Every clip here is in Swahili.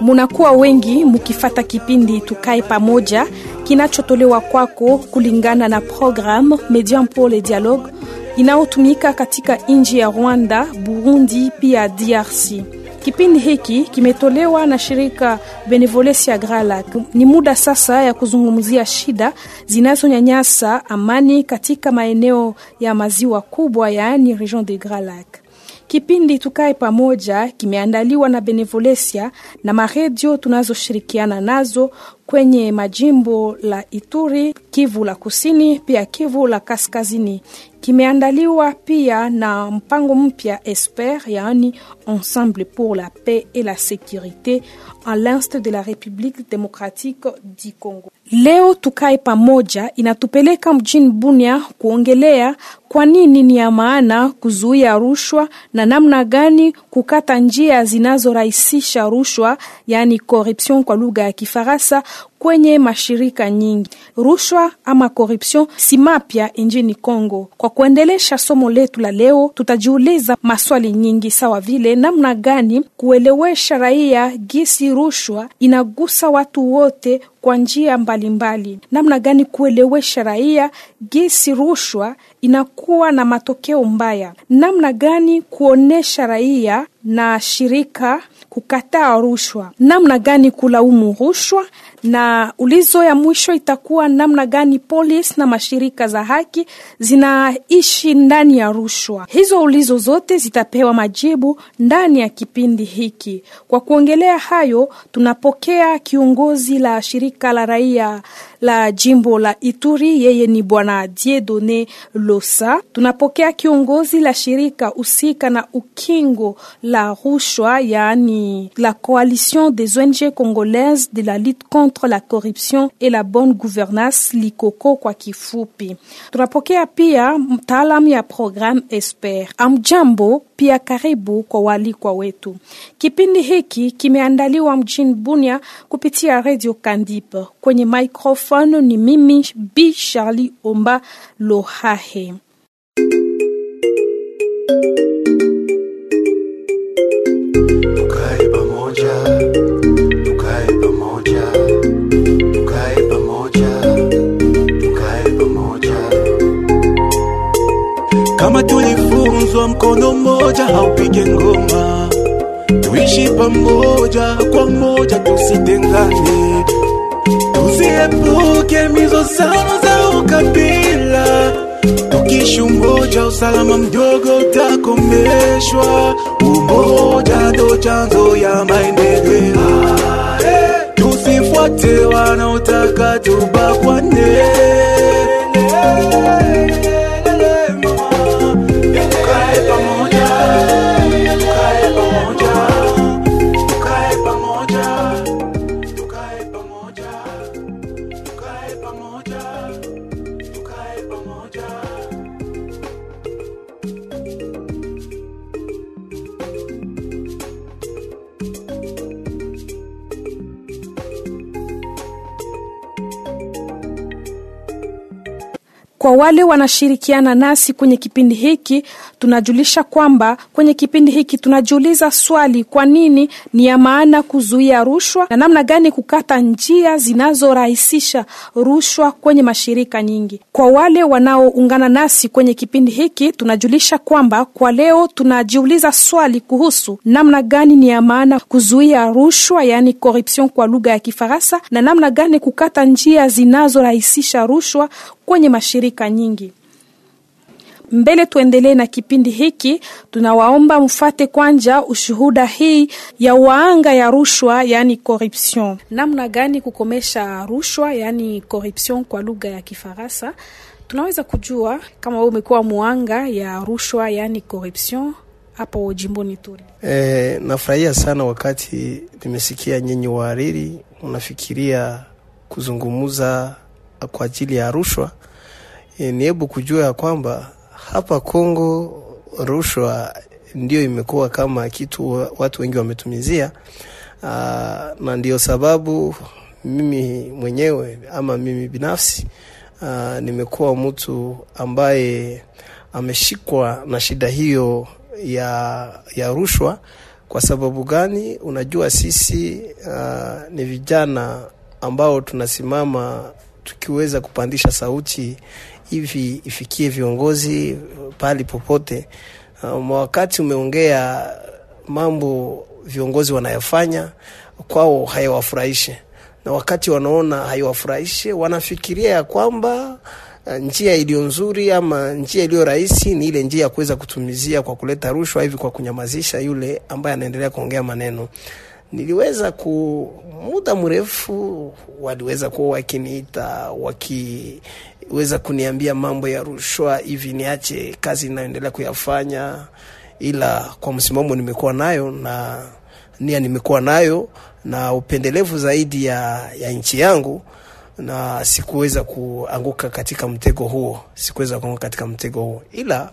munakuwa wengi mukifata kipindi tukae pamoja kinachotolewa kwako kulingana na programe Median pour le Dialogue inayotumika katika nchi ya Rwanda, Burundi pia DRC. Kipindi hiki kimetolewa na shirika Benevolencia Grala. Ni muda sasa ya kuzungumzia shida zinazonyanyasa amani katika maeneo ya maziwa kubwa, yaani region de Gralac. Kipindi tukae pamoja kimeandaliwa na Benevolencia na maredio tunazoshirikiana nazo kwenye majimbo la Ituri, Kivu la Kusini, pia Kivu la Kaskazini. Kimeandaliwa pia na mpango mpya Esper, yaani Ensemble pour la paix et la sécurité en l'est de la République démocratique du Congo. Leo tukae pamoja inatupeleka mjini Bunia kuongelea kwa nini ni ya maana kuzuia rushwa na namna gani kukata njia zinazorahisisha rushwa, yaani corruption kwa lugha ya Kifaransa kwenye mashirika nyingi. Rushwa ama corruption si mapya nchini Kongo. Kwa kuendelesha somo letu la leo, tutajiuliza maswali nyingi sawa vile namna gani kuelewesha raia gisi rushwa inagusa watu wote kwa njia mbalimbali, namna gani kuelewesha raia gisi rushwa inakuwa na matokeo mbaya, namna gani kuonesha raia na shirika kukataa rushwa, namna gani kulaumu rushwa, na ulizo ya mwisho itakuwa namna gani polisi na mashirika za haki zinaishi ndani ya rushwa. Hizo ulizo zote zitapewa majibu ndani ya kipindi hiki. Kwa kuongelea hayo, tunapokea kiongozi la shirika la raia la jimbo la Ituri, yeye ni bwana Diedone Losa. Tunapokea kiongozi la shirika husika na ukingo la rushwa, yaani la coalition des ONG congolaises de la lutte contre la corruption et la bonne gouvernance Likoko kwa kifupi. Tunapokea pia mtaalamu ya programme Esper. Amjambo pia karibu kwa walikwa wetu. Kipindi hiki kimeandaliwa mjini Bunia kupitia Radio Kandip. Kwenye microphone ni mimi Bi Charlie Omba Lohahe. Tukae. Kama tulifunzwa mkono mmoja haupige ngoma, tuishi pamoja kwa moja, tusitengane, tuziepuke mizozano za ukabila, Tukishi umoja, usalama mdogo utakomeshwa. Umoja ndo chanzo ya maendeleo, tusifuate wanaotaka tubakwane. Kwa wale wanashirikiana nasi kwenye kipindi hiki, tunajulisha kwamba kwenye kipindi hiki tunajiuliza swali, kwa nini ni ya maana kuzuia rushwa na namna gani kukata njia zinazorahisisha rushwa kwenye mashirika nyingi. Kwa wale wanaoungana nasi kwenye kipindi hiki, tunajulisha kwamba kwa leo tunajiuliza swali kuhusu namna gani ni ya maana kuzuia rushwa, yaani corruption kwa lugha ya Kifaransa, na namna gani kukata njia zinazorahisisha rushwa kwenye mashirika nyingi. Mbele tuendelee na kipindi hiki, tunawaomba mfate kwanja ushuhuda hii ya waanga ya rushwa, yani corruption. Namna gani kukomesha rushwa, yani corruption kwa lugha ya Kifaransa. Tunaweza kujua kama wewe umekuwa mwanga ya rushwa, yani corruption hapo jimboni Turi. E, nafurahia sana wakati nimesikia nyinyi wahariri unafikiria kuzungumuza kwa ajili ya rushwa. E, ni hebu kujua ya kwamba hapa Kongo rushwa ndio imekuwa kama kitu watu wengi wametumizia. Uh, na ndio sababu mimi mwenyewe ama mimi binafsi uh, nimekuwa mtu ambaye ameshikwa na shida hiyo ya, ya rushwa. Kwa sababu gani? Unajua sisi uh, ni vijana ambao tunasimama tukiweza kupandisha sauti hivi ifikie viongozi pahali popote. Um, wakati umeongea mambo viongozi wanayofanya kwao hayawafurahishe, na wakati wanaona haiwafurahishe wanafikiria ya kwamba uh, njia iliyo nzuri ama njia iliyo rahisi ni ile njia ya kuweza kutumizia kwa kuleta rushwa hivi, kwa kunyamazisha yule ambaye anaendelea kuongea maneno. Niliweza ku muda mrefu waliweza kuwa wakiniita wakiweza kuniambia mambo ya rushwa hivi niache kazi inayoendelea kuyafanya, ila kwa msimamo nimekuwa nayo na nia nimekuwa nayo na upendelevu zaidi ya, ya nchi yangu, na sikuweza kuanguka katika mtego huo, sikuweza kuanguka katika mtego huo, ila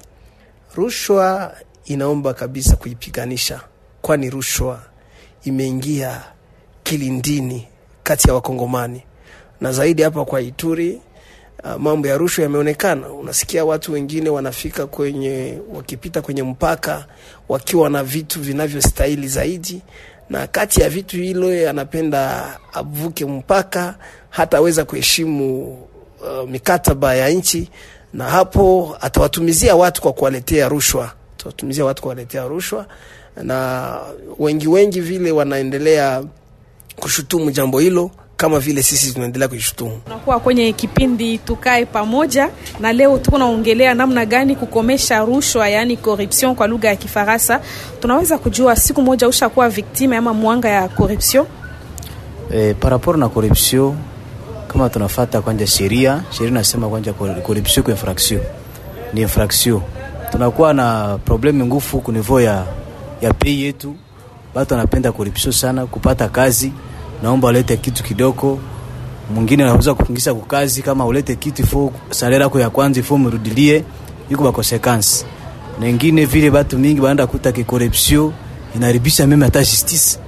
rushwa inaomba kabisa kuipiganisha, kwani rushwa imeingia kilindini kati ya Wakongomani na zaidi hapa kwa Ituri. Uh, mambo ya rushwa yameonekana. Unasikia watu wengine wanafika kwenye, wakipita kwenye mpaka wakiwa na vitu vinavyostahili zaidi, na kati ya vitu hilo anapenda avuke mpaka, hataweza kuheshimu uh, mikataba ya nchi, na hapo atawatumizia watu kwa kuwaletea rushwa, atawatumizia watu kwa kuwaletea rushwa na wengi wengi vile wanaendelea kushutumu jambo hilo kama vile sisi tunaendelea kuishutumu. Tunakuwa kwenye kipindi tukae pamoja, na leo tuko naongelea namna gani kukomesha rushwa, yaani corruption kwa lugha ya Kifaransa. Tunaweza kujua siku moja ushakuwa victime ama mwanga ya corruption? Eh, par rapport na corruption, kama tunafata kwanja sheria, sheria nasema kwanja corruption kwa infraction ni infraction. Tunakuwa na problemi ngufu ku ya ya pei yetu, watu wanapenda corruption sana, kupata kazi. Naomba ulete kitu kidogo, mwingine anaweza kuingiza kwa kama ulete kitu fo salera yako ya kwanza fo mrudilie, yuko ba consequence. Na ingine vile. Watu mingi baenda kuta ki corruption inaribisha meme hata justice,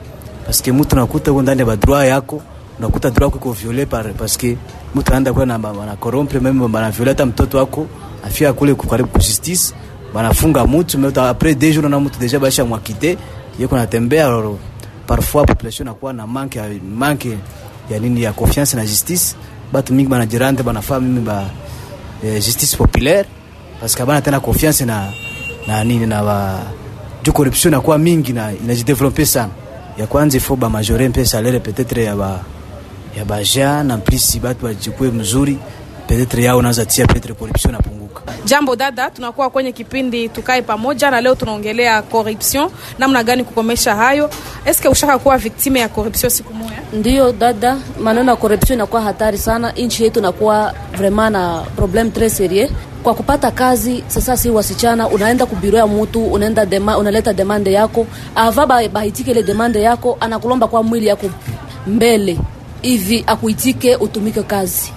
parce que mtu nakuta huko ndani ya droit yako, unakuta droit yako iko violé par parce que mtu anaenda kwa na corrompre meme bana violer mtoto wako afia kule kukaribu ku justice, banafunga mutu mais après deux jours na mutu. Deja basha mwakite yeko natembea lolo parfois population nakuwa na manke ya manke ya nini ya confiance na justice, batu mingi banajirande banafaa mimi ba eh, justice populaire. Parce que bana tena confiance na na nini na ba du corruption nakuwa mingi na inajidevelopper sana. Ya kwanza ifo ba majorer mpe salaire peut-être ya ba ya ba jeune en plus batu bajikue mzuri peut-être yao naweza tia peut-être corruption napunguka. Jambo dada, tunakuwa kwenye kipindi tukae pamoja, na leo tunaongelea corruption, namna gani kukomesha hayo. Eske ushaka kuwa victime ya corruption siku moja? Ndio dada, maneno ya corruption inakuwa hatari sana. Nchi yetu inakuwa vraiment na problem tres serie kwa kupata kazi. Sasa si wasichana, unaenda kubiro ya mtu, unaenda dema, unaleta demande yako, ava baitike ile demande yako, anakulomba kwa mwili yako mbele hivi akuitike utumike kazi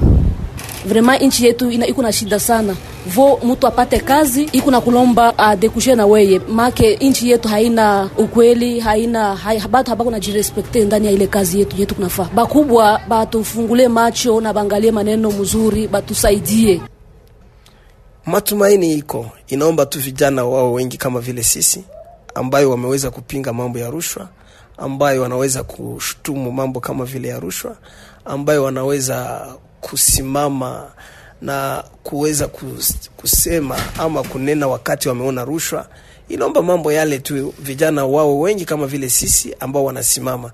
vraiment nchi yetu iko na shida sana. Vo mtu apate kazi iko na kulomba adekushe na weye. Make nchi yetu haina ukweli haina hai, batu habako na jirespekte ndani ya ile kazi yetu yetu kunafaa. Bakubwa batufungule macho na bangalie maneno mzuri batusaidie. Matumaini iko, inaomba tu vijana wao wengi kama vile sisi ambayo wameweza kupinga mambo ya rushwa, ambayo wanaweza kushutumu mambo kama vile ya rushwa, ambayo wanaweza kusimama na kuweza kusema ama kunena wakati wameona rushwa. Inaomba mambo yale tu vijana wao wengi kama vile sisi ambao wanasimama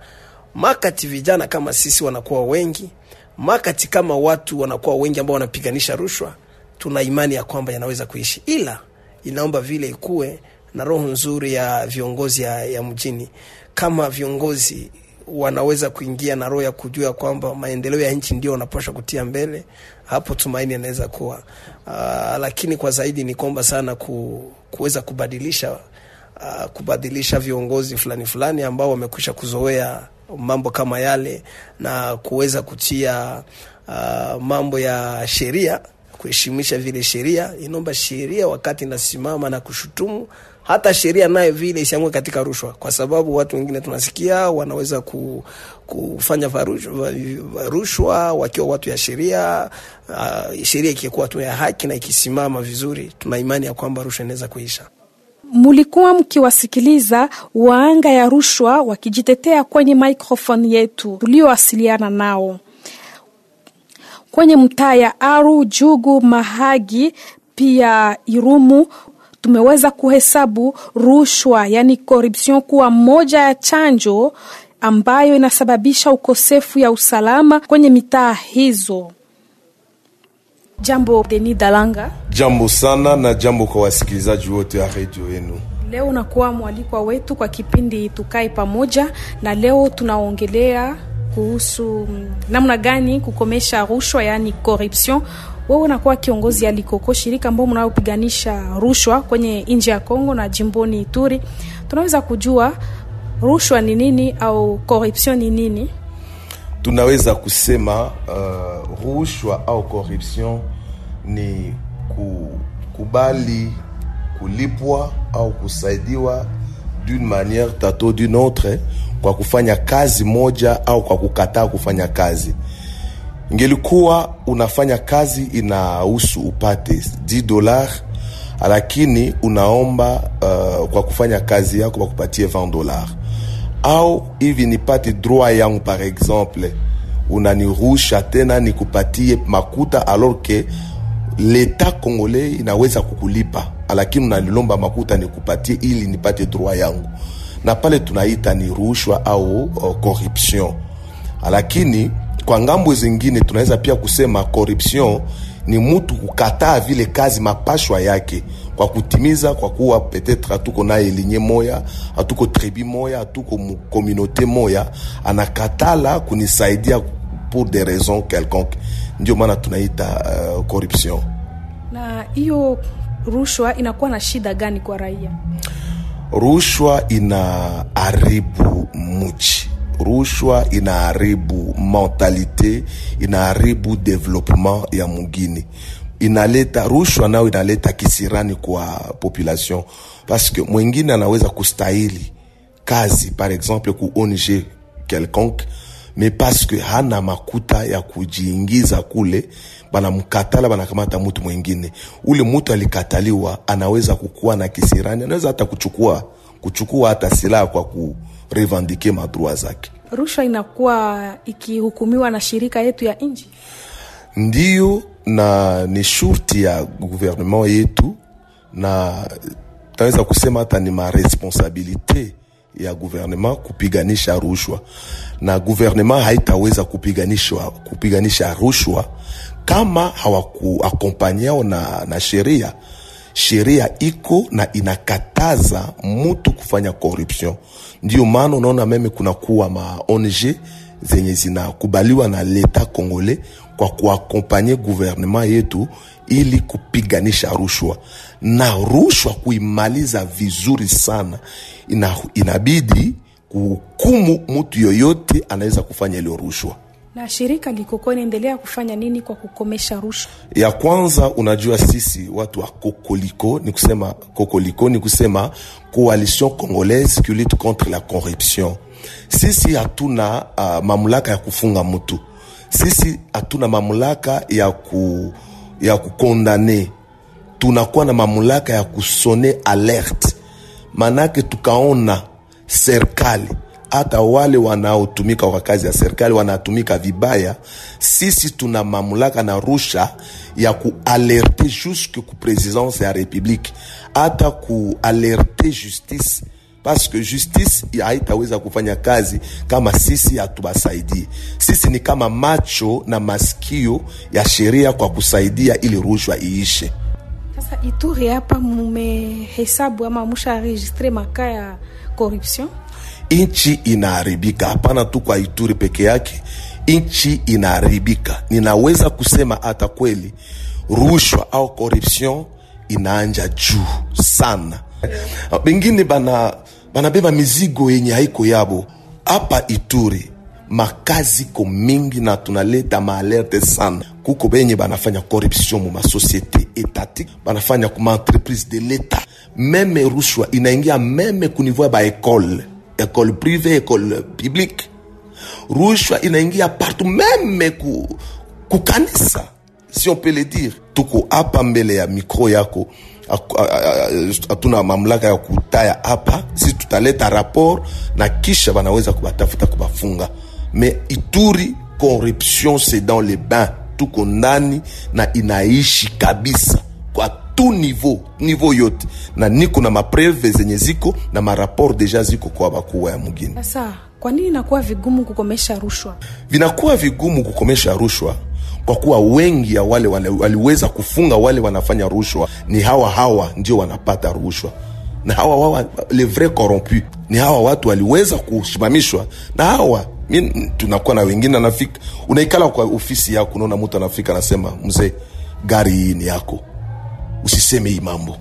makati. Vijana kama sisi wanakuwa wengi makati, kama watu wanakuwa wengi ambao wanapiganisha rushwa, tuna imani ya kwamba yanaweza kuishi, ila inaomba vile ikuwe na roho nzuri ya viongozi ya, ya mjini kama viongozi wanaweza kuingia na roho ya kujua kwamba maendeleo ya nchi ndio wanapaswa kutia mbele, hapo tumaini anaweza kuwa uh, lakini kwa zaidi ni kuomba sana ku, kuweza kubadilisha uh, kubadilisha viongozi fulani fulani ambao wamekwisha kuzoea mambo kama yale na kuweza kutia uh, mambo ya sheria kuheshimisha vile sheria. Inaomba sheria wakati inasimama na kushutumu hata sheria nayo vile isiamue katika rushwa, kwa sababu watu wengine tunasikia wanaweza ku, kufanya rushwa wakiwa watu ya sheria. Uh, sheria ikikuwa tu ya haki na ikisimama vizuri, tuna imani ya kwamba rushwa inaweza kuisha. Mulikuwa mkiwasikiliza waanga ya rushwa wakijitetea kwenye microphone yetu tuliowasiliana nao kwenye mtaa ya Aru, Jugu, Mahagi pia Irumu. Tumeweza kuhesabu rushwa, yani corruption, kuwa moja ya chanjo ambayo inasababisha ukosefu ya usalama kwenye mitaa hizo. Jambo Deni Dalanga, Jambo sana na jambo kwa wasikilizaji wote wa redio yenu. leo unakuwa mwalikwa wetu kwa kipindi Tukae Pamoja, na leo tunaongelea kuhusu namna gani kukomesha rushwa, yaani corruption. Wewe unakuwa kiongozi ya Likoko, shirika ambao mnaopiganisha rushwa kwenye nchi ya Kongo na jimboni Ituri. Tunaweza kujua rushwa ni nini au corruption ni nini? Tunaweza kusema uh, rushwa au corruption ni kukubali kulipwa au kusaidiwa d'une manière tato d'une autre kwa kufanya kazi moja au kwa kukataa kufanya kazi. Ingelikuwa unafanya kazi inahusu upate 10 dola, lakini unaomba uh, kwa kufanya kazi yako wakupatie 20 dola au hivi nipate droit yangu par exemple, unanirusha tena nikupatie makuta alors leta Kongole inaweza kukulipa, lakini unanilomba makuta nikupatie ili nipate droit yangu, na pale tunaita ni rushwa au uh, corruption. Lakini kwa ng'ambo zingine tunaweza pia kusema corruption ni mtu kukataa vile kazi mapashwa yake kwa kutimiza, kwa kuwa petetre hatuko naye linye moya, hatuko tribi moya, hatuko communauté moya, anakatala kunisaidia pour des raisons quelconque, ndio maana tunaita uh, corruption. Na hiyo rushwa inakuwa na shida gani kwa raia? Rushwa ina haribu muchi, rushwa inaharibu mentalite, inaharibu development ya mugini, inaleta rushwa nayo inaleta kisirani kwa population, paske mwingine anaweza kustahili kazi par exemple ku ONG quelconque me paske hana makuta ya kujiingiza kule, banamkatala banakamata mutu mwingine. Ule mutu alikataliwa anaweza kukuwa na kisirani, anaweza hata kuchukua kuchukua hata silaha kwa kurevendike madroit zake. Rushwa inakuwa ikihukumiwa na shirika yetu ya nchi. Ndiyo, na ni shurti ya guvernement yetu, na tunaweza kusema hata ni maresponsabilite ya guvernement kupiganisha rushwa, na guvernement haitaweza kupiganisha, kupiganisha rushwa kama hawakuakompanyao na, na sheria. Sheria iko na inakataza mutu kufanya corruption. Ndio maana unaona meme kunakuwa ma ONG zenye zinakubaliwa na leta Kongole kwa kuakompanye guvernema yetu ili kupiganisha rushwa na rushwa kuimaliza vizuri sana ina, inabidi kuhukumu mtu yoyote anaweza kufanya ile rushwa. Na shirika Likoko inaendelea kufanya nini kwa kukomesha rushwa? Ya kwanza, unajua sisi watu wa Kokoliko ni kusema Kokoliko ni kusema Coalition Congolaise qui lutte contre la corruption. Sisi hatuna uh, mamlaka ya kufunga mtu, sisi hatuna mamlaka ya ku ya kukondane, tunakuwa na mamlaka ya kusone alerte, manake tukaona serikali hata wale wanaotumika kwa kazi ya serikali wanatumika vibaya, sisi tuna mamlaka na rusha ya kualerte jusque ku presidence ya republique, hata kualerte justice paske justice haitaweza kufanya kazi kama sisi hatubasaidie. Sisi ni kama macho na masikio ya sheria kwa kusaidia ili rushwa iishe. Sasa Ituri hapa mumehesabu ama musharegistre makaa ya corruption? Nchi inaharibika, hapana tu kwa Ituri peke yake, nchi inaharibika. Ninaweza kusema hata kweli rushwa au corruption inaanja juu sana, bengine bana banabeba mizigo yenye haiko yabo. Hapa Ituri makazi ko mingi na tunaleta maalerte sana. Kuko benye banafanya corruption mu masosiete étatique banafanya kuma entreprise de leta, meme rushwa inaingia meme kunivua ba ekole ekole prive ekole publique. Rushwa inaingia partout meme ku, kukanisa si on peut le dire. Tuko hapa mbele ya mikro yako hatuna mamlaka ya kutaya hapa sisi tutaleta rapport na kisha banaweza kubatafuta kubafunga. Mais ituri corruption c'est dans les bains. Tuko ndani na inaishi kabisa tu niveau niveau yote. Na niko na mapreve zenye ziko na maraport deja ziko kwa bakuwa ya mugini. Sasa kwa nini inakuwa vigumu kukomesha rushwa? vinakuwa vigumu kukomesha rushwa kwa kuwa wengi ya wale, wale waliweza kufunga wale wanafanya rushwa ni hawa hawa ndio wanapata rushwa. Na hawa wawa le vrai corrompu ni hawa watu waliweza kusimamishwa. Na hawa mi tunakuwa na wengine anafika unaikala kwa ofisi yako unaona mtu anafika anasema mzee gari hii ni yako usiseme hii mambo.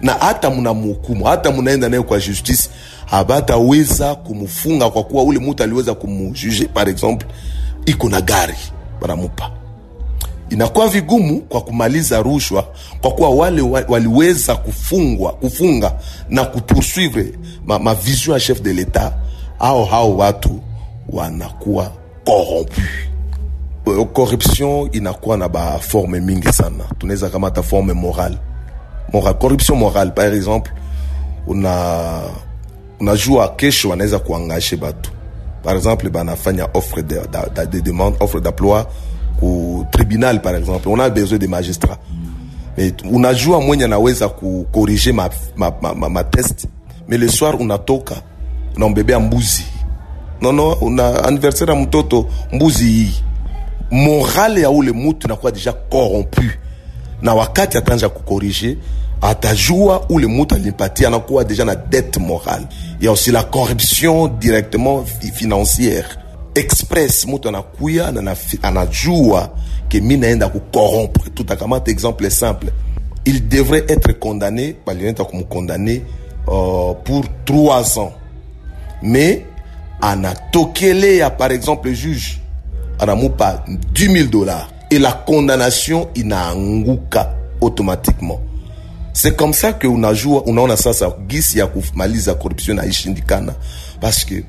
Na hata mnamhukumu hata mnaenda naye kwa justice abataweza kumfunga kwa kuwa ule mtu aliweza kumjuge par exemple iko na gari banamupa. Inakuwa vigumu kwa kumaliza rushwa kwa kuwa wale waliweza kufungwa kufunga na kupoursuivre mavision ma ya chef de l'etat au hao watu wanakuwa corrompu corruption inakuwa na baforme mingi sana. Tunaweza kamata forme morale. Moral, corruption morale par exemple una unajua kesho wanaweza kuangashe batu par exemple banafanya offre de, de, de, de demande offre d'emploi ku tribunal par exemple. On a besoin de magistrat mais unajua mwenye anaweza kukorige ma, ma, ma, ma, ma test. Mais le soir unatoka unambebea mbuzi nono una anniversaire ya mtoto mbuzi hii morale ya ule mutu inakuwa deja corrompu na wakati ataanza kukorige atajua ule mutu alimpatia anakuwa deja na dette morale. Ya aussi la corruption directement fi- financière. Express mutu anakuya na anajua ke mi naenda kucorrompre. Tutakamata exemple simple. Il devrait être condamné balienda kumkondamne uh, pour trois ans. Mais anatokelea par exemple juge anamupa 10 000 dollars. Et la condamnation inaanguka automatiquement. C'est comme ça que unajua unaona sasa gisi ya kumaliza corruption naishindikana parce que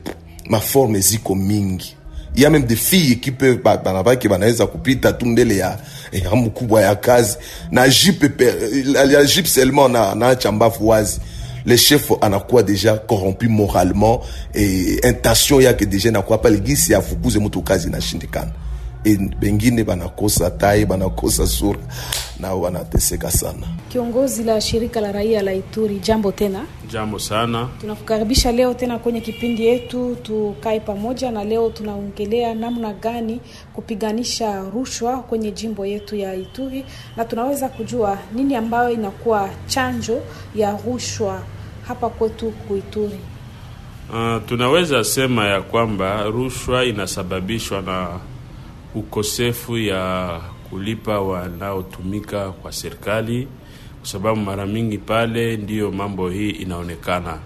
maforme ziko mingi. Il y a même des filles qui peuvent ba- banabaki banaweza kupita tu mbele ya, ya mkubwa ya kazi. Na jipe pe- ya jipe seulement na naacha mbavu wazi le chef anakuwa deja corrompu moralement et intention yake deja inakuwa pale gisi afukuze mtu kazi inashindikana e bengine banakosa tai banakosa sura na wanateseka sana Kiongozi la shirika la raia la Ituri, jambo tena. Jambo sana. Tunakukaribisha leo tena kwenye kipindi yetu tukae pamoja, na leo tunaongelea namna gani kupiganisha rushwa kwenye jimbo yetu ya Ituri, na tunaweza kujua nini ambayo inakuwa chanjo ya rushwa hapa kwetu kuituri. Uh, tunaweza sema ya kwamba rushwa inasababishwa na ukosefu ya kulipa wanaotumika kwa serikali, kwa sababu mara mingi pale ndiyo mambo hii inaonekana,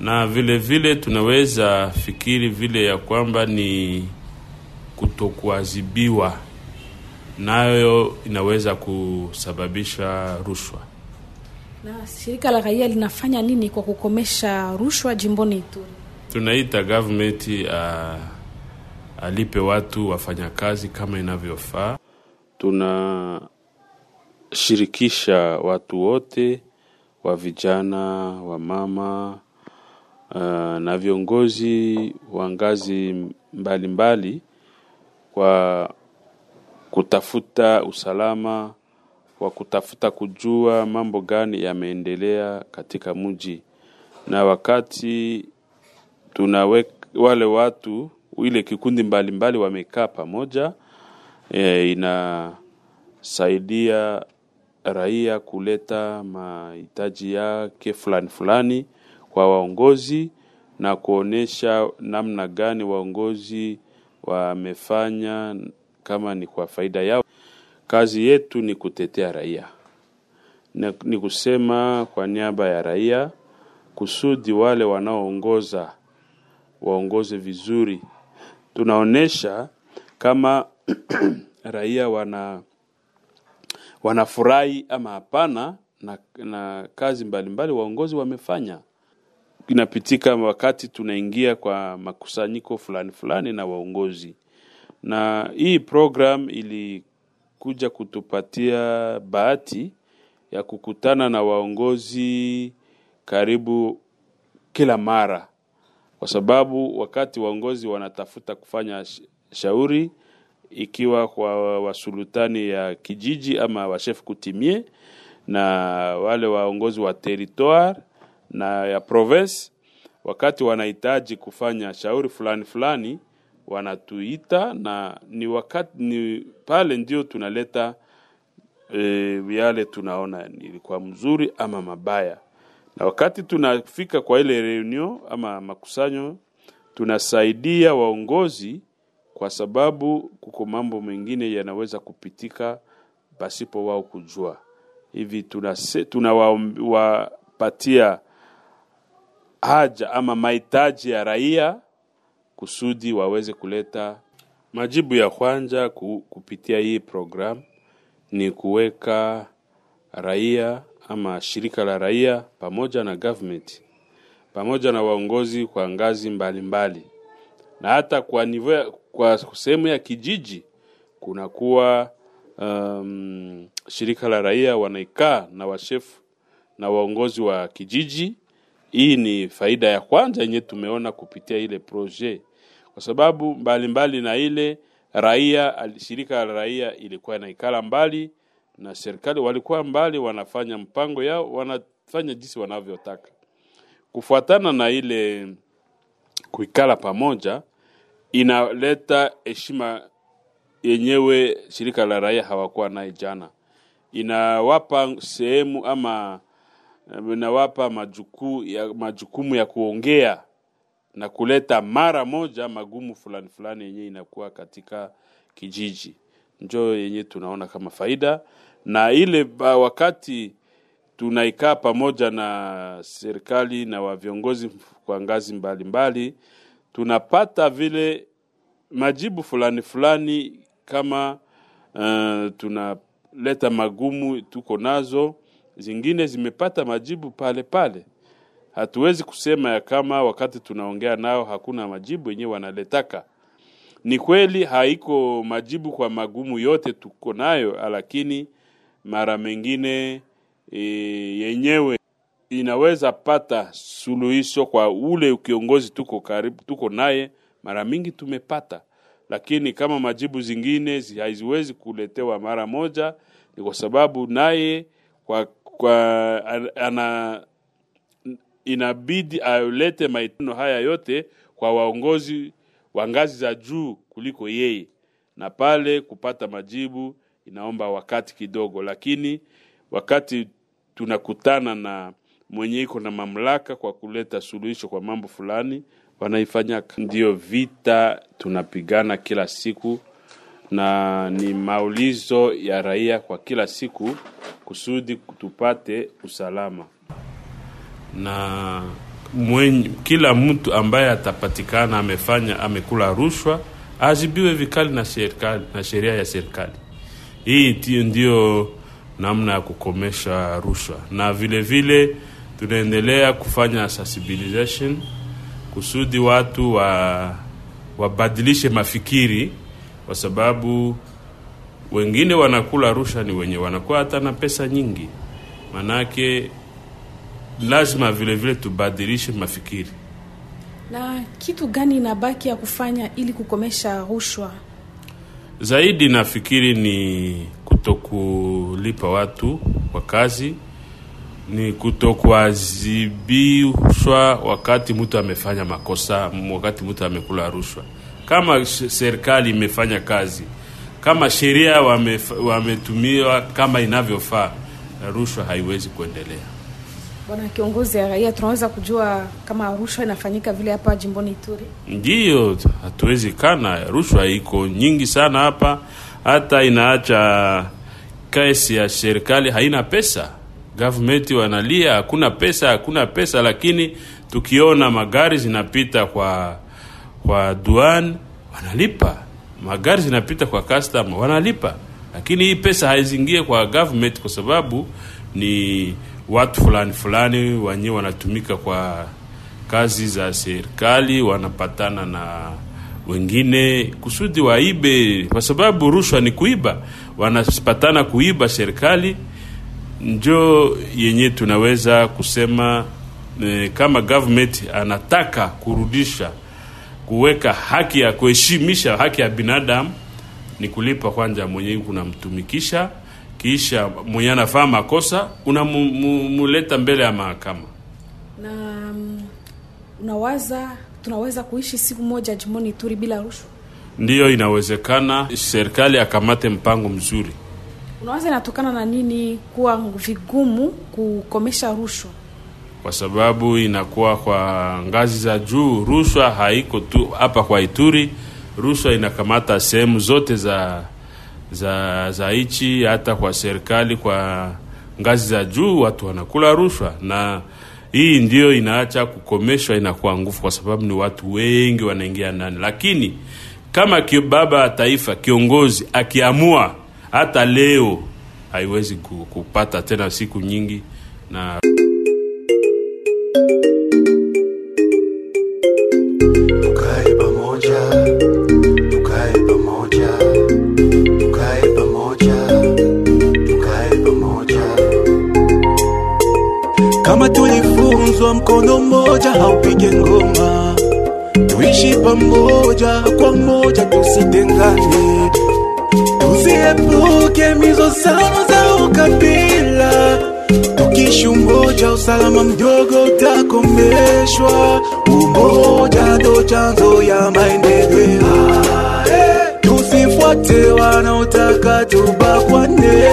na vile vile tunaweza fikiri vile ya kwamba ni kutokuadhibiwa, nayo inaweza kusababisha rushwa. Na shirika la raia linafanya nini kwa kukomesha rushwa jimboni Ituri? tunaita government uh, alipe watu wafanyakazi kama inavyofaa. Tunashirikisha watu wote wa vijana, wa mama uh, na viongozi wa ngazi mbalimbali kwa kutafuta usalama, kwa kutafuta kujua mambo gani yameendelea katika mji, na wakati tunawe wale watu ile kikundi mbalimbali wamekaa pamoja e, inasaidia raia kuleta mahitaji yake fulani fulani kwa waongozi na kuonesha namna gani waongozi wamefanya kama ni kwa faida yao. Kazi yetu ni kutetea raia, ni, ni kusema kwa niaba ya raia kusudi wale wanaoongoza waongoze vizuri. Tunaonesha kama raia wana wanafurahi ama hapana na, na kazi mbalimbali waongozi wamefanya. Inapitika wakati tunaingia kwa makusanyiko fulani fulani na waongozi, na hii program ilikuja kutupatia bahati ya kukutana na waongozi karibu kila mara, kwa sababu wakati waongozi wanatafuta kufanya shauri ikiwa kwa wasultani ya kijiji ama washef kutimie na wale waongozi wa territoire na ya province, wakati wanahitaji kufanya shauri fulani fulani wanatuita, na ni wakati ni pale ndio tunaleta e, yale tunaona ilikuwa mzuri ama mabaya, na wakati tunafika kwa ile reunion ama makusanyo, tunasaidia waongozi kwa sababu kuko mambo mengine yanaweza kupitika pasipo wao kujua. Hivi tunawapatia tunawapatia haja ama mahitaji ya raia kusudi waweze kuleta majibu ya kwanza ku, kupitia hii program ni kuweka raia ama shirika la raia pamoja na government pamoja na waongozi kwa ngazi mbalimbali mbali. na hata kwa nivo kwa sehemu ya kijiji kunakuwa um, shirika la raia wanaikaa na washefu na waongozi wa kijiji. Hii ni faida ya kwanza yenye tumeona kupitia ile projet, kwa sababu mbalimbali mbali na ile raia, shirika la raia ilikuwa inaikala mbali na serikali, walikuwa mbali, wanafanya mpango yao, wanafanya jinsi wanavyotaka kufuatana na ile kuikala pamoja inaleta heshima yenyewe shirika la raia hawakuwa naye jana. Inawapa sehemu ama inawapa majuku, ya, majukumu ya kuongea na kuleta mara moja magumu fulani fulani yenye inakuwa katika kijiji, njo yenye tunaona kama faida na ile wakati tunaikaa pamoja na serikali na wa viongozi kwa ngazi mbalimbali tunapata vile majibu fulani fulani kama uh, tunaleta magumu tuko nazo, zingine zimepata majibu pale pale. Hatuwezi kusema ya kama wakati tunaongea nao hakuna majibu yenyewe wanaletaka. Ni kweli haiko majibu kwa magumu yote tuko nayo, lakini mara mengine e, yenyewe inaweza pata suluhisho kwa ule kiongozi tuko karibu, tuko naye mara mingi tumepata, lakini kama majibu zingine haziwezi kuletewa mara moja, ni kwa sababu naye kwa, kwa an- ana inabidi alete maitano haya yote kwa waongozi wa ngazi za juu kuliko yeye, na pale kupata majibu inaomba wakati kidogo, lakini wakati tunakutana na mwenye iko na mamlaka kwa kuleta suluhisho kwa mambo fulani wanaifanyaka. Ndiyo vita tunapigana kila siku, na ni maulizo ya raia kwa kila siku kusudi tupate usalama na mwenye, kila mtu ambaye atapatikana amefanya amekula rushwa azibiwe vikali na serikali na sheria ya serikali. Hii ndio namna ya kukomesha rushwa, na vile vile tunaendelea kufanya sensibilization kusudi watu wa wabadilishe mafikiri, kwa sababu wengine wanakula rushwa ni wenye wanakuwa hata na pesa nyingi, manake lazima vile vile tubadilishe mafikiri. Na kitu gani inabaki ya kufanya ili kukomesha rushwa? Zaidi nafikiri ni kutokulipa watu kwa kazi, ni kutokuadhibishwa wakati mtu amefanya makosa, wakati mtu amekula rushwa. Kama serikali imefanya kazi, kama sheria wametumiwa kama inavyofaa, rushwa haiwezi kuendelea. Bwana kiongozi ya raia, tunaweza kujua kama rushwa inafanyika vile hapa jimboni Ituri? Ndiyo, hatuwezi kana, rushwa iko nyingi sana hapa, hata inaacha kesi ya serikali haina pesa. Government wanalia hakuna pesa, hakuna pesa, lakini tukiona magari zinapita kwa kwa duan wanalipa magari zinapita kwa customer wanalipa lakini hii pesa haizingie kwa government kwa sababu ni watu fulani fulani wenyewe wanatumika kwa kazi za serikali wanapatana na wengine kusudi waibe kwa sababu rushwa ni kuiba. Wanapatana kuiba serikali njo yenye tunaweza kusema e, kama government anataka kurudisha kuweka haki ya kuheshimisha haki ya binadamu ni kulipa kwanza mwenye kunamtumikisha kisha mwenye anafaa makosa unamuleta mbele ya mahakama na um, unawaza tunaweza kuishi siku moja jimoni Ituri bila rushwa? ndiyo inawezekana serikali akamate mpango mzuri Unawaza inatokana na nini kuwa vigumu kukomesha rushwa? kwa sababu inakuwa kwa ngazi za juu. Rushwa haiko tu hapa kwa Ituri, rushwa inakamata sehemu zote za za za nchi, hata kwa serikali, kwa ngazi za juu watu wanakula rushwa, na hii ndio inaacha kukomeshwa, inakuwa nguvu, kwa sababu ni watu wengi wanaingia ndani. Lakini kama baba ya taifa kiongozi akiamua, hata leo haiwezi kupata tena siku nyingi na tulifunzwa mkono mmoja haupige ngoma, tuishi pamoja kwa moja, tusitengane, tusiepuke mizozano za ukabila. Tukishi umoja, usalama mdogo utakomeshwa. Umoja ndo chanzo ya maendeleo. Tusifuate wanaotaka tubakwane.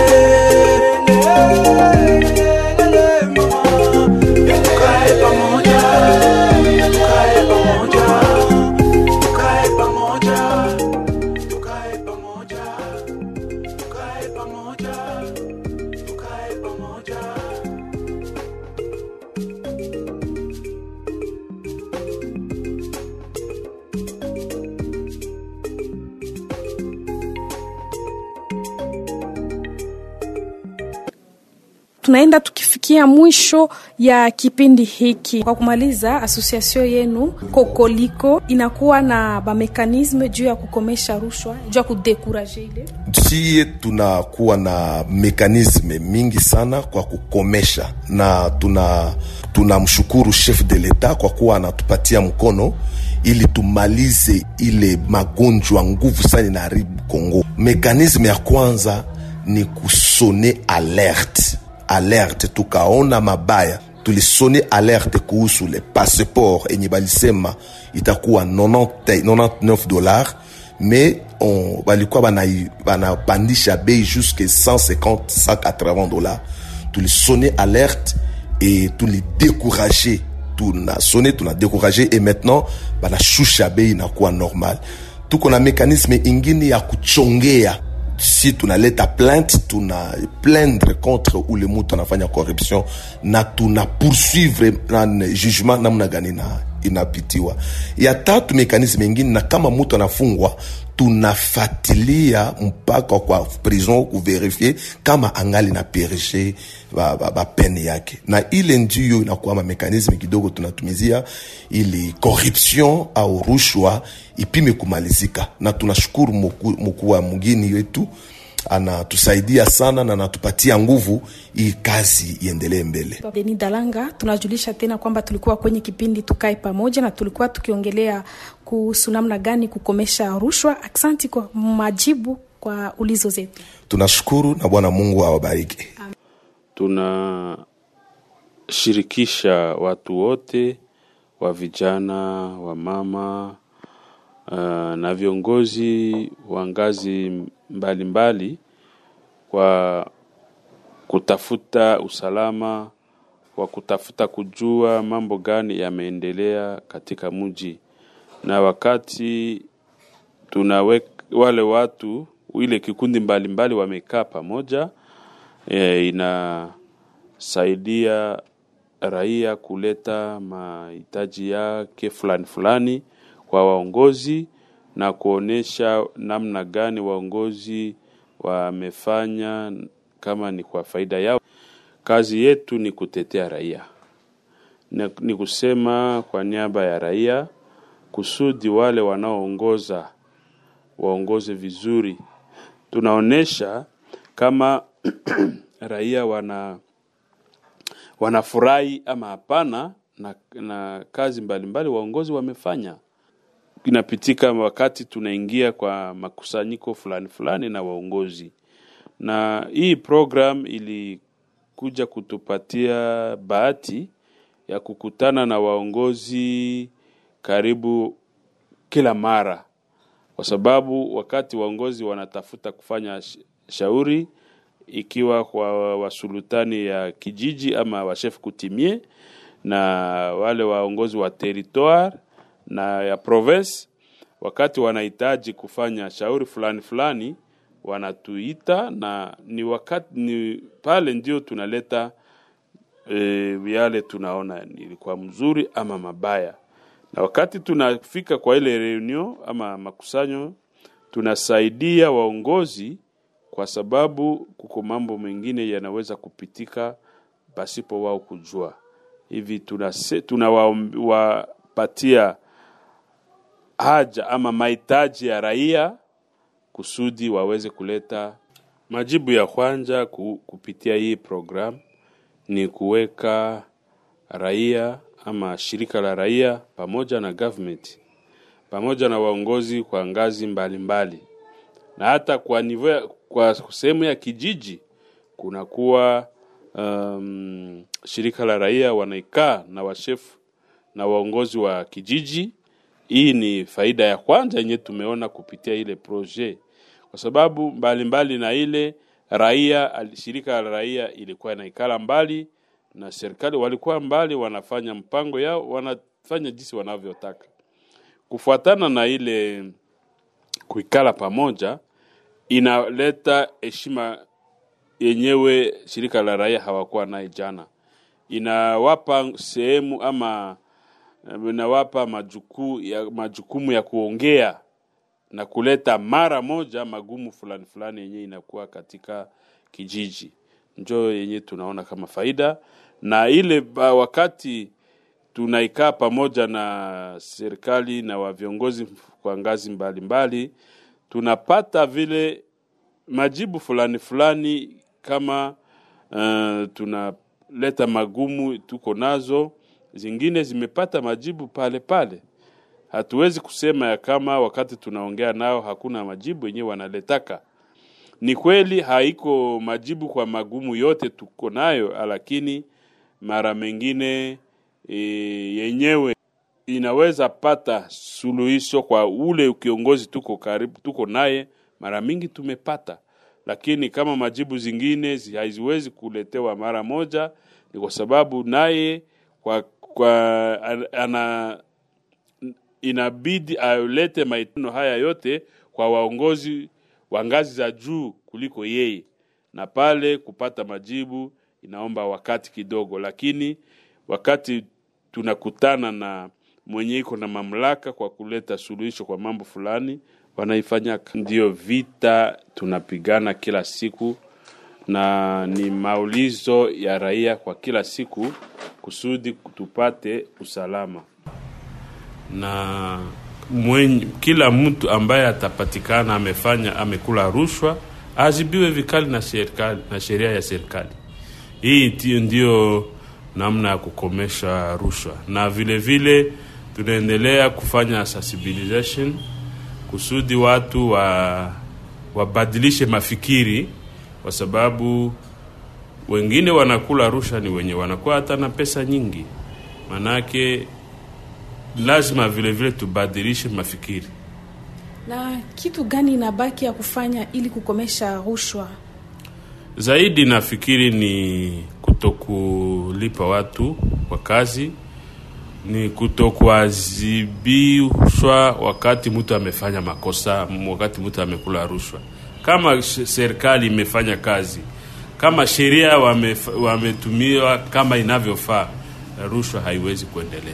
Mwisho ya kipindi hiki. Kwa kumaliza, asosiasio yenu Kokoliko inakuwa na bamekanisme juu ya kukomesha rushwa, juu ya kudekuraje ile sie tunakuwa na mekanisme mingi sana kwa kukomesha na tuna tunamshukuru chef de l'etat kwa kuwa anatupatia mkono ili tumalize ile magonjwa nguvu sana inaharibu Kongo. Mekanisme ya kwanza ni kusone alerte alerte, tukaona mabaya. Tulisone alerte kuhusu le passeport enye balisema itakuwa 90 99 dollars mais on balikuwa banapandisha bei jusque 150 180 dollars. Tulisone alerte et tulidécouragé tunasone tunadécouragé et maintenant banashusha bei inakuwa normal. Tuko na mécanisme ingine ya kuchongea si tunaleta plainte tuna plaindre contre ule mutu anafanya corruption na tuna poursuivre na jugement namna gani na inapitiwa. Ya tatu mekanisme ingine na kama mutu anafungwa tunafatilia mpaka kwa prison kuverifie kama angali na perishe ba, ba, ba yake. Na ile ndiyo inakuwa mamekanisme kidogo tunatumizia ili corruption au rushwa ipime kumalizika. Na tunashukuru mkuu wa mgini wetu anatusaidia sana na anatupatia nguvu hii kazi iendelee mbele Deni Dalanga, tunajulisha tena kwamba tulikuwa kwenye kipindi tukae pamoja na tulikuwa tukiongelea kuhusu namna gani kukomesha rushwa. Aksanti kwa majibu kwa ulizo zetu. tunashukuru na bwana mungu awabariki tunashirikisha watu wote wa vijana wa mama uh, na viongozi wa ngazi mbalimbali kwa kutafuta usalama kwa kutafuta kujua mambo gani yameendelea katika mji. Na wakati tunawe wale watu ile kikundi mbalimbali wamekaa pamoja e, inasaidia raia kuleta mahitaji yake fulani fulani kwa waongozi na kuonesha namna gani waongozi wamefanya kama ni kwa faida yao. Kazi yetu ni kutetea raia, ni, kusema kwa niaba ya raia kusudi wale wanaoongoza waongoze vizuri. Tunaonesha kama raia wana wanafurahi ama hapana na, na kazi mbalimbali waongozi wamefanya. Inapitika wakati tunaingia kwa makusanyiko fulani fulani na waongozi, na hii program ilikuja kutupatia bahati ya kukutana na waongozi karibu kila mara, kwa sababu wakati waongozi wanatafuta kufanya shauri ikiwa kwa wasultani ya kijiji ama washef kutimie na wale waongozi wa territoire na ya province, wakati wanahitaji kufanya shauri fulani fulani wanatuita, na ni wakati ni pale ndio tunaleta e, yale tunaona ilikuwa mzuri ama mabaya, na wakati tunafika kwa ile reunion ama makusanyo, tunasaidia waongozi kwa sababu kuko mambo mengine yanaweza kupitika pasipo wao kujua. Hivi tunawapatia haja ama mahitaji ya raia kusudi waweze kuleta majibu ya kwanja kupitia hii program ni kuweka raia ama shirika la raia pamoja na government pamoja na waongozi kwa ngazi mbalimbali mbali. na hata kwa nivo kwa sehemu ya kijiji kunakuwa um, shirika la raia wanaikaa na washefu na waongozi wa kijiji. Hii ni faida ya kwanza yenye tumeona kupitia ile projet, kwa sababu mbalimbali mbali na ile raia, shirika la raia ilikuwa inaikala mbali na serikali, walikuwa mbali, wanafanya mpango yao, wanafanya jinsi wanavyotaka. Kufuatana na ile kuikala pamoja inaleta heshima yenyewe shirika la raia hawakuwa naye jana. Inawapa sehemu ama inawapa majuku, ya, majukumu ya kuongea na kuleta mara moja magumu fulani fulani yenye inakuwa katika kijiji, njo yenye tunaona kama faida. Na ile wakati tunaikaa pamoja na serikali na wa viongozi kwa ngazi mbalimbali mbali, tunapata vile majibu fulani fulani kama uh, tunaleta magumu tuko nazo, zingine zimepata majibu pale pale. Hatuwezi kusema ya kama wakati tunaongea nao hakuna majibu yenyewe wanaletaka. Ni kweli haiko majibu kwa magumu yote tuko nayo, lakini mara mengine e, yenyewe inaweza pata suluhisho kwa ule kiongozi tuko karibu, tuko naye, mara mingi tumepata, lakini kama majibu zingine haziwezi kuletewa mara moja, ni kwa sababu naye kwa, kwa ana inabidi alete maitano haya yote kwa waongozi wa ngazi za juu kuliko yeye, na pale kupata majibu inaomba wakati kidogo, lakini wakati tunakutana na mwenye iko na mamlaka kwa kuleta suluhisho kwa mambo fulani wanaifanyaka. Ndiyo vita tunapigana kila siku, na ni maulizo ya raia kwa kila siku kusudi tupate usalama na mwenye, kila mtu ambaye atapatikana amefanya amekula rushwa azibiwe vikali na serikali na sheria ya serikali. Hii ndio namna ya kukomesha rushwa, na vile vile tunaendelea kufanya sensibilization kusudi watu wa wabadilishe mafikiri, kwa sababu wengine wanakula rushwa ni wenye wanakuwa hata na pesa nyingi, manake lazima vile vile tubadilishe mafikiri. Na kitu gani inabaki ya kufanya ili kukomesha rushwa? Zaidi nafikiri ni kutokulipa watu kwa kazi, ni kutokuadhibishwa wakati mtu amefanya makosa, wakati mtu amekula rushwa. Kama serikali imefanya kazi, kama sheria wametumiwa kama inavyofaa, rushwa haiwezi kuendelea.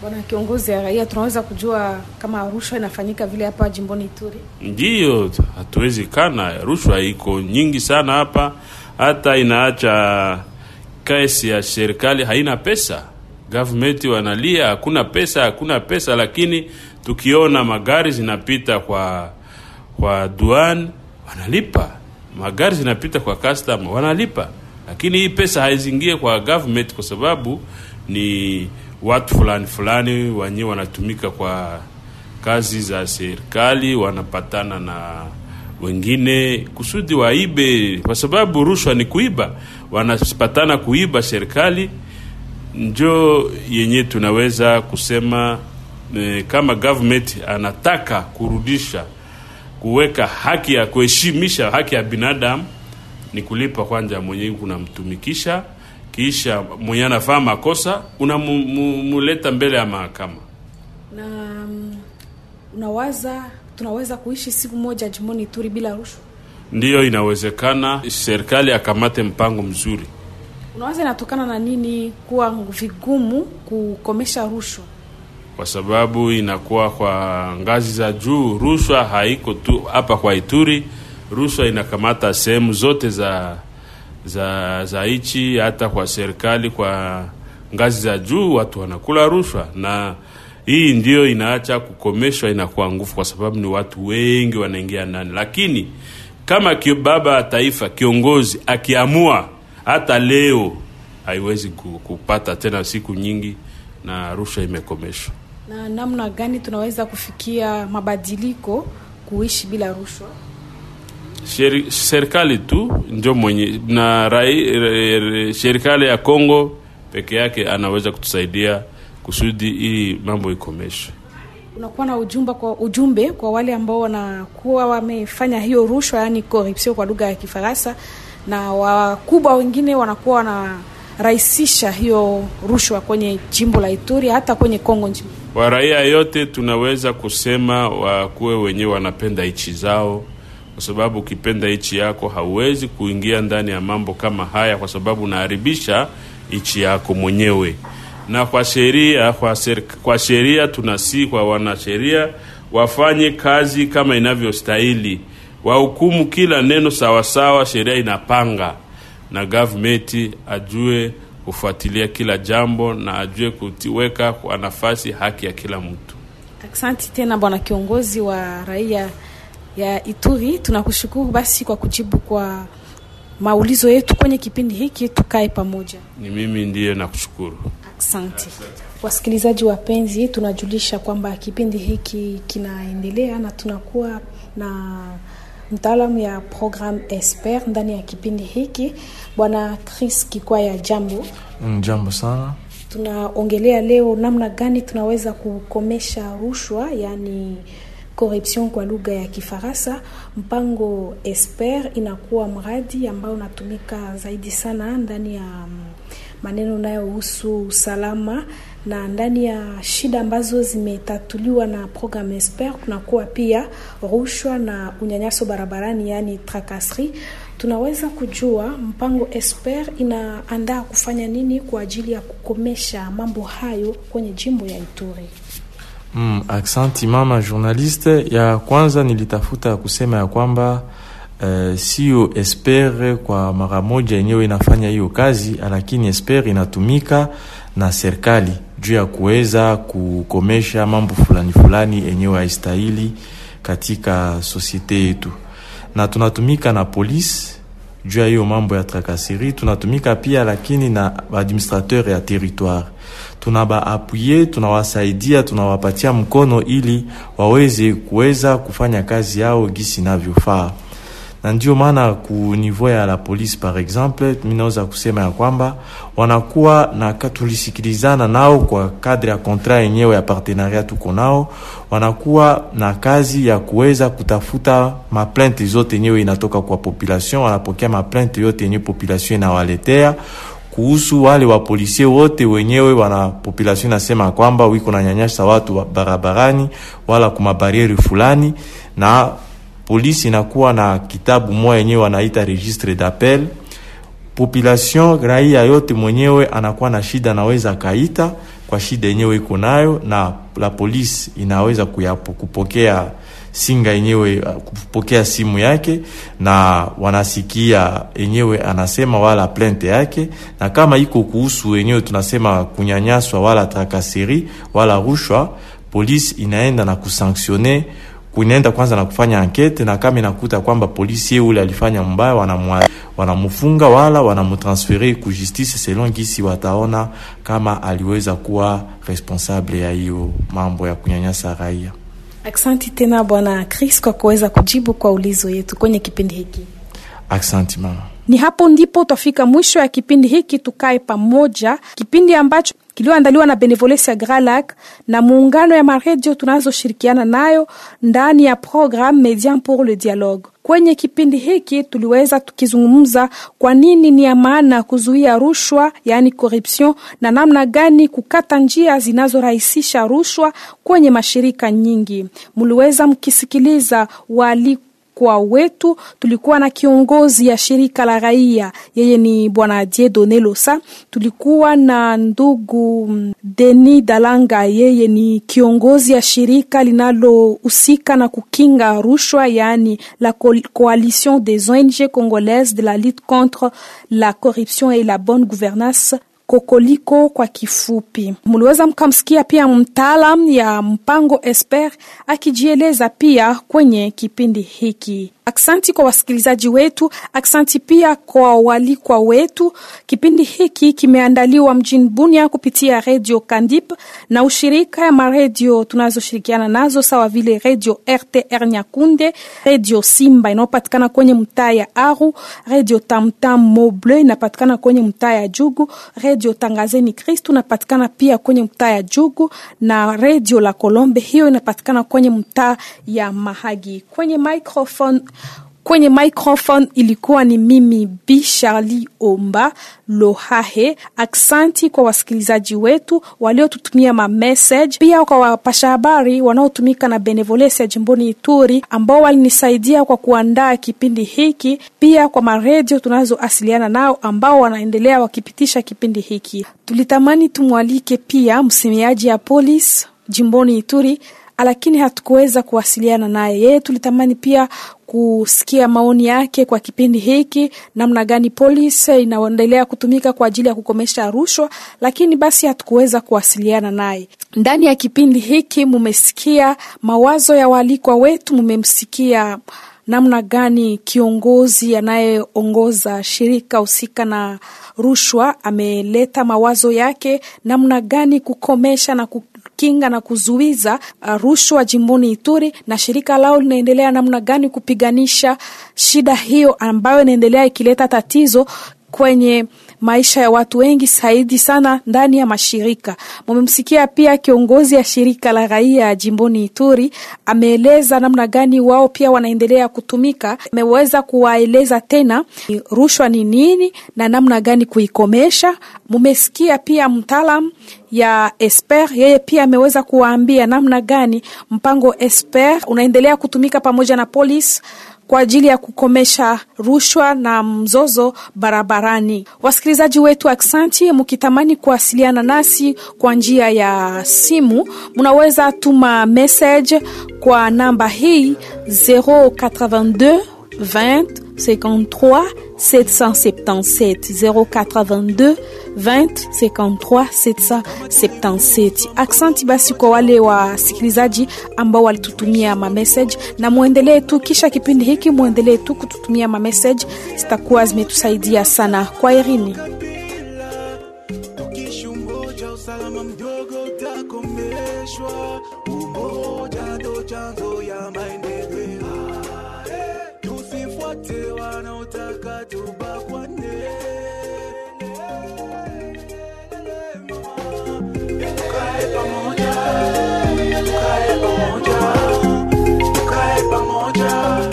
Bwana kiongozi ya raia, tunaweza kujua kama rushwa inafanyika vile hapa jimboni Ituri? Ndiyo, hatuwezi kana, rushwa iko nyingi sana hapa, hata inaacha kesi ya serikali haina pesa. Government wanalia hakuna pesa, hakuna pesa, lakini tukiona magari zinapita kwa kwa duani wanalipa, magari zinapita kwa custom wanalipa, lakini hii pesa haizingie kwa government kwa sababu ni watu fulani fulani wenyewe wanatumika kwa kazi za serikali wanapatana na wengine kusudi waibe, kwa sababu rushwa ni kuiba, wanapatana kuiba serikali. Njo yenye tunaweza kusema e, kama government anataka kurudisha kuweka haki ya kuheshimisha haki ya binadamu ni kulipa kwanza mwenye kunamtumikisha, kisha mwenye anafaa makosa unamuleta mbele ya mahakama. Na mm, unawaza tunaweza kuishi siku moja jimoni Ituri bila rushwa? Ndiyo, inawezekana serikali akamate mpango mzuri. Unawaza inatokana na nini kuwa vigumu kukomesha rushwa? Kwa sababu inakuwa kwa ngazi za juu. Rushwa haiko tu hapa kwa Ituri, rushwa inakamata sehemu zote za za za nchi, hata kwa serikali, kwa ngazi za juu watu wanakula rushwa, na hii ndio inaacha kukomeshwa, inakuwa nguvu, kwa sababu ni watu wengi wanaingia ndani. Lakini kama baba ya taifa kiongozi akiamua, hata leo haiwezi kupata tena siku nyingi, na rushwa imekomeshwa. Na namna gani tunaweza kufikia mabadiliko kuishi bila rushwa? Serikali tu ndio mwenye na rai, serikali ya Kongo peke yake anaweza kutusaidia kusudi hii mambo ikomeshwe. Unakuwa na ujumbe kwa, ujumbe kwa wale ambao wanakuwa wamefanya hiyo rushwa, yani corruption kwa lugha ya Kifaransa, na wakubwa wengine wanakuwa wanarahisisha hiyo rushwa kwenye jimbo la Ituri, hata kwenye Kongo nzima. Wa raia yote tunaweza kusema wakuwe wenyewe wanapenda nchi zao, kwa sababu ukipenda nchi yako hauwezi kuingia ndani ya mambo kama haya, kwa sababu unaharibisha nchi yako mwenyewe. Na kwa sheria kwa, kwa sheria tunasi kwa wanasheria wafanye kazi kama inavyostahili, wahukumu kila neno sawasawa, sheria inapanga na gavumenti ajue kufuatilia kila jambo na ajue kuweka kwa nafasi haki ya kila mtu. Asante tena bwana kiongozi wa raia ya Ituri, tunakushukuru basi kwa kujibu kwa maulizo yetu kwenye kipindi hiki, tukae pamoja. Ni mimi ndiye nakushukuru. Asante wasikilizaji wapenzi, tunajulisha kwamba kipindi hiki kinaendelea na tunakuwa na mtaalamu ya program expert ndani ya kipindi hiki, bwana Chris Kikwaya. Jambo, Mm, Jambo sana. tunaongelea leo namna gani tunaweza kukomesha rushwa, yani corruption kwa lugha ya Kifaransa. Mpango Esper inakuwa mradi ambao unatumika zaidi sana ndani ya mm, maneno nayohusu usalama na ndani ya shida ambazo zimetatuliwa na program Esper kunakuwa pia rushwa na unyanyaso barabarani, yani trakasri. Tunaweza kujua mpango Esper inaandaa kufanya nini kwa ajili ya kukomesha mambo hayo kwenye jimbo ya Ituri? Mm, aksanti mama journaliste. Ya kwanza nilitafuta kusema ya kwamba uh, sio Esper kwa mara moja yenyewe inafanya hiyo kazi, lakini Esper inatumika na serikali juu ya kuweza kukomesha mambo fulani fulani yenyewe haistahili katika sosiete yetu, na tunatumika na polisi juu ya hiyo mambo ya trakaseri. Tunatumika pia lakini na administrateur ya territoire. Tunabaapuye, tunawasaidia, tunawapatia mkono ili waweze kuweza kufanya kazi yao gisi inavyofaa, na ndio maana ku niveau ya la polisi par exemple, minaweza kusema ya kwamba wanakuwa na tulisikilizana nao kwa kadri ya kontra yenyewe ya partenariat tuko nao, wanakuwa na kazi ya kuweza kutafuta maplainte zote yenyewe inatoka kwa population, wanapokea maplainte yote yenyewe population inawaletea. Kuhusu wale wapolisie wote wenyewe wana population nasema kwamba wiko na nyanyasa watu wa barabarani wala kumabarieri fulani, na polisi inakuwa na kitabu moja yenyewe wanaita registre d'appel. Population raia yote mwenyewe anakuwa na shida, anaweza kaita kwa shida yenyewe iko nayo, na la polisi inaweza kuyapo, kupokea singa yenyewe kupokea simu yake na wanasikia yenyewe anasema wala plente yake, na kama iko kuhusu yenyewe tunasema kunyanyaswa wala trakaseri wala rushwa, polisi inaenda na kusanctione kuinaenda kwanza na kufanya ankete, na kama inakuta kwamba polisi ule alifanya mbaya, wanamwa wanamufunga wala wanamutransfere ku justice selon gisi wataona kama aliweza kuwa responsable ya hiyo mambo ya kunyanyasa raia. Aksanti tena Bwana Chris kwa kuweza kujibu kwa ulizo yetu kwenye kipindi hiki. Aksanti mama. Ni hapo ndipo twafika mwisho ya kipindi hiki Tukae Pamoja, kipindi ambacho kilioandaliwa na Benevolencia Gralac na muungano ya maredio tunazoshirikiana nayo ndani ya programme Median pour le Dialogue. Kwenye kipindi hiki tuliweza tukizungumza kwa nini ni ya maana kuzuia rushwa, yaani corruption, na namna gani kukata njia zinazorahisisha rushwa kwenye mashirika nyingi. Mliweza mkisikiliza wali kwa wetu tulikuwa na kiongozi ya shirika la raia, yeye ni bwana Dieudonne Losa. Tulikuwa na ndugu Denis Dalanga, yeye ni kiongozi ya shirika linalohusika na kukinga rushwa, yaani la coalition des ONG congolaises de la lutte contre la corruption et la bonne gouvernance Kokoliko kwa kifupi. Mliweza mkamsikia pia mtaalam ya mpango Esper akijieleza pia kwenye kipindi hiki. Aksanti kwa wasikilizaji wetu, aksanti pia kwa walikwa wetu. Kipindi hiki kimeandaliwa mjini Bunia kupitia redio Kandip na ushirika ya maredio tunazoshirikiana nazo sawa vile redio RTR Nyakunde, redio Simba inayopatikana kwenye mtaa ya Aru, redio Tamtam Moble inapatikana kwenye mtaa ya Jugu, redio Tangazeni Kristu inapatikana pia kwenye mtaa ya Jugu na redio La Kolombe hiyo inapatikana kwenye mtaa ya Mahagi. Kwenye microphone kwenye microphone ilikuwa ni mimi Bi Charlie Omba Lohahe. Aksanti kwa wasikilizaji wetu waliotutumia ma message, pia kwa wapasha habari wanaotumika na Benevolencia jimboni Ituri ambao walinisaidia kwa kuandaa kipindi hiki, pia kwa maredio tunazoasiliana nao ambao wanaendelea wakipitisha kipindi hiki. Tulitamani tumwalike pia msemaji ya polisi jimboni Ituri lakini hatukuweza kuwasiliana naye. Yeye tulitamani pia kusikia maoni yake kwa kipindi hiki, namna gani polisi inaendelea kutumika kwa ajili ya kukomesha rushwa, lakini basi hatukuweza kuwasiliana naye. Ndani ya kipindi hiki mumesikia mawazo ya waalikwa wetu, mumemsikia namna gani kiongozi anayeongoza shirika husika na rushwa ameleta mawazo yake, namna gani kukomesha na kukinga na kuzuiza uh, rushwa jimboni Ituri, na shirika lao linaendelea namna gani kupiganisha shida hiyo ambayo inaendelea ikileta tatizo kwenye maisha ya watu wengi zaidi sana ndani ya mashirika. Mumemsikia pia kiongozi ya shirika la raia jimboni Ituri ameeleza namna gani wao pia wanaendelea kutumika. Ameweza kuwaeleza tena rushwa ni nini na namna gani kuikomesha. Mumesikia pia mtaalam ya Esper, yeye pia ameweza kuwaambia namna gani mpango Esper unaendelea kutumika pamoja na polisi kwa ajili ya kukomesha rushwa na mzozo barabarani. Wasikilizaji wetu, aksanti. Mkitamani kuwasiliana nasi kwa njia ya simu, mnaweza tuma message kwa namba hii 082 20 53 777 082 20 53 777. Aksanti basi kwa wale wasikilizaji ambao walitutumia mamessage, na mwendelee tu kisha kipindi hiki, mwendelee tu kututumia mamessage, zitakuwa zimetusaidia sana. Kwa. tukae pamoja, tukae pamoja.